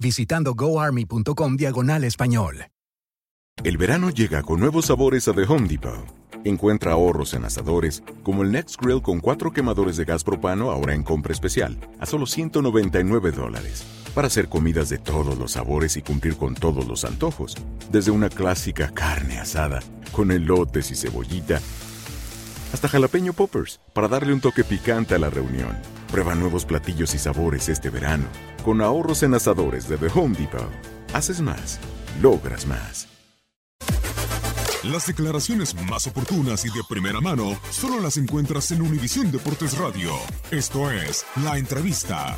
visitando goarmy.com diagonal español. El verano llega con nuevos sabores a The Home Depot. Encuentra ahorros en asadores, como el Next Grill con cuatro quemadores de gas propano ahora en compra especial, a solo 199 dólares. Para hacer comidas de todos los sabores y cumplir con todos los antojos, desde una clásica carne asada, con elotes y cebollita, hasta jalapeño poppers, para darle un toque picante a la reunión. Prueba nuevos platillos y sabores este verano, con ahorros en asadores de The Home Depot. Haces más, logras más. Las declaraciones más oportunas y de primera mano solo las encuentras en Univisión Deportes Radio. Esto es La Entrevista.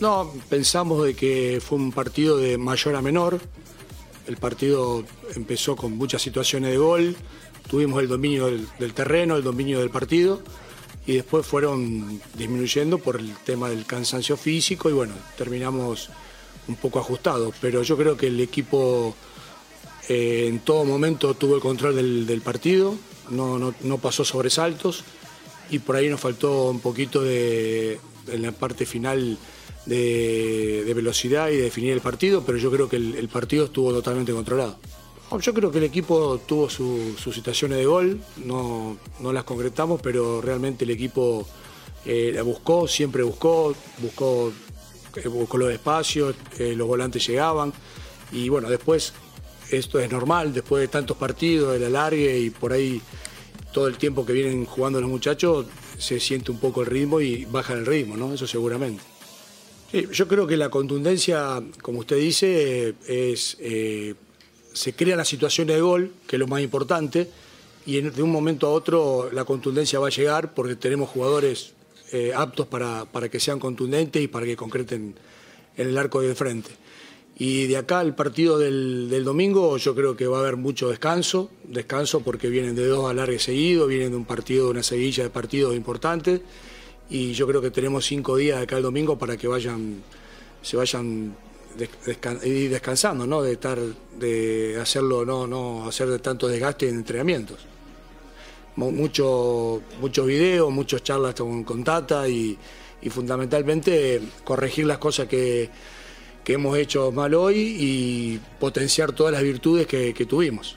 No, pensamos de que fue un partido de mayor a menor. El partido empezó con muchas situaciones de gol. Tuvimos el dominio del, terreno, el dominio del partido. Y después fueron disminuyendo por el tema del cansancio físico. Y bueno, terminamos un poco ajustados. Pero yo creo que el equipo eh, en todo momento tuvo el control del, partido. No, no- no pasó sobresaltos. Y por ahí nos faltó un poquito de, en la parte final de, velocidad y de definir el partido, pero yo creo que el partido estuvo totalmente controlado. Yo creo que el equipo tuvo su- sus situaciones de gol, no, no las concretamos, pero realmente el equipo eh, la buscó, siempre buscó, buscó, eh, buscó los espacios, eh, los volantes llegaban y bueno, después esto es normal, después de tantos partidos, el alargue y por ahí todo el tiempo que vienen jugando los muchachos, se siente un poco el ritmo y baja el ritmo, ¿no? Eso seguramente. Sí, yo creo que la contundencia, como usted dice, es eh, se crean las situaciones de gol, que es lo más importante, y de un momento a otro la contundencia va a llegar porque tenemos jugadores eh, aptos para, para que sean contundentes y para que concreten en el arco de frente. Y de acá al partido del, del domingo yo creo que va a haber mucho descanso, descanso porque vienen de dos alargues seguidos, vienen de un partido, una seguilla de partidos importantes, y yo creo que tenemos cinco días de acá al domingo para que vayan, se vayan y descansando, ¿no? De estar, de hacerlo, no, no hacer tanto desgaste en entrenamientos. Mu- Mucho, muchos videos, muchas charlas con, con Tata y, fundamentalmente corregir las cosas que, que hemos hecho mal hoy y potenciar todas las virtudes que tuvimos.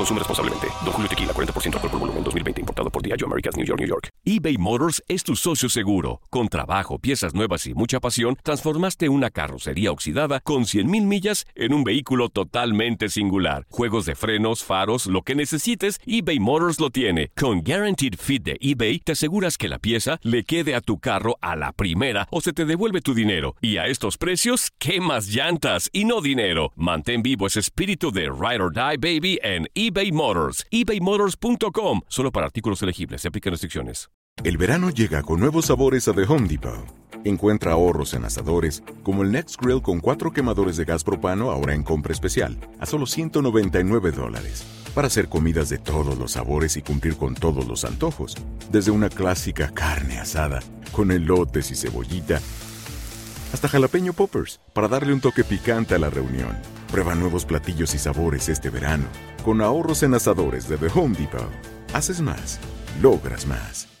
Consume responsablemente. Don Julio Tequila, 40% alcohol por volumen, 2020. Importado por Diageo Americas, New York, New York. eBay Motors es tu socio seguro. Con trabajo, piezas nuevas y mucha pasión, transformaste una carrocería oxidada con 100.000 millas en un vehículo totalmente singular. Juegos de frenos, faros, lo que necesites, eBay Motors lo tiene. Con Guaranteed Fit de eBay, te aseguras que la pieza le quede a tu carro a la primera o se te devuelve tu dinero. Y a estos precios, ¿qué más llantas y no dinero? Mantén vivo ese espíritu de Ride or Die, baby, en eBay eBay Motors. ebaymotors.com. Solo para artículos elegibles. Se aplican restricciones. El verano llega con nuevos sabores a The Home Depot. Encuentra ahorros en asadores, como el Next Grill con cuatro quemadores de gas propano ahora en compra especial, a solo 199 dólares. Para hacer comidas de todos los sabores y cumplir con todos los antojos. Desde una clásica carne asada, con elotes y cebollita, hasta jalapeño poppers, para darle un toque picante a la reunión. Prueba nuevos platillos y sabores este verano, con ahorros en asadores de The Home Depot. Haces más, logras más.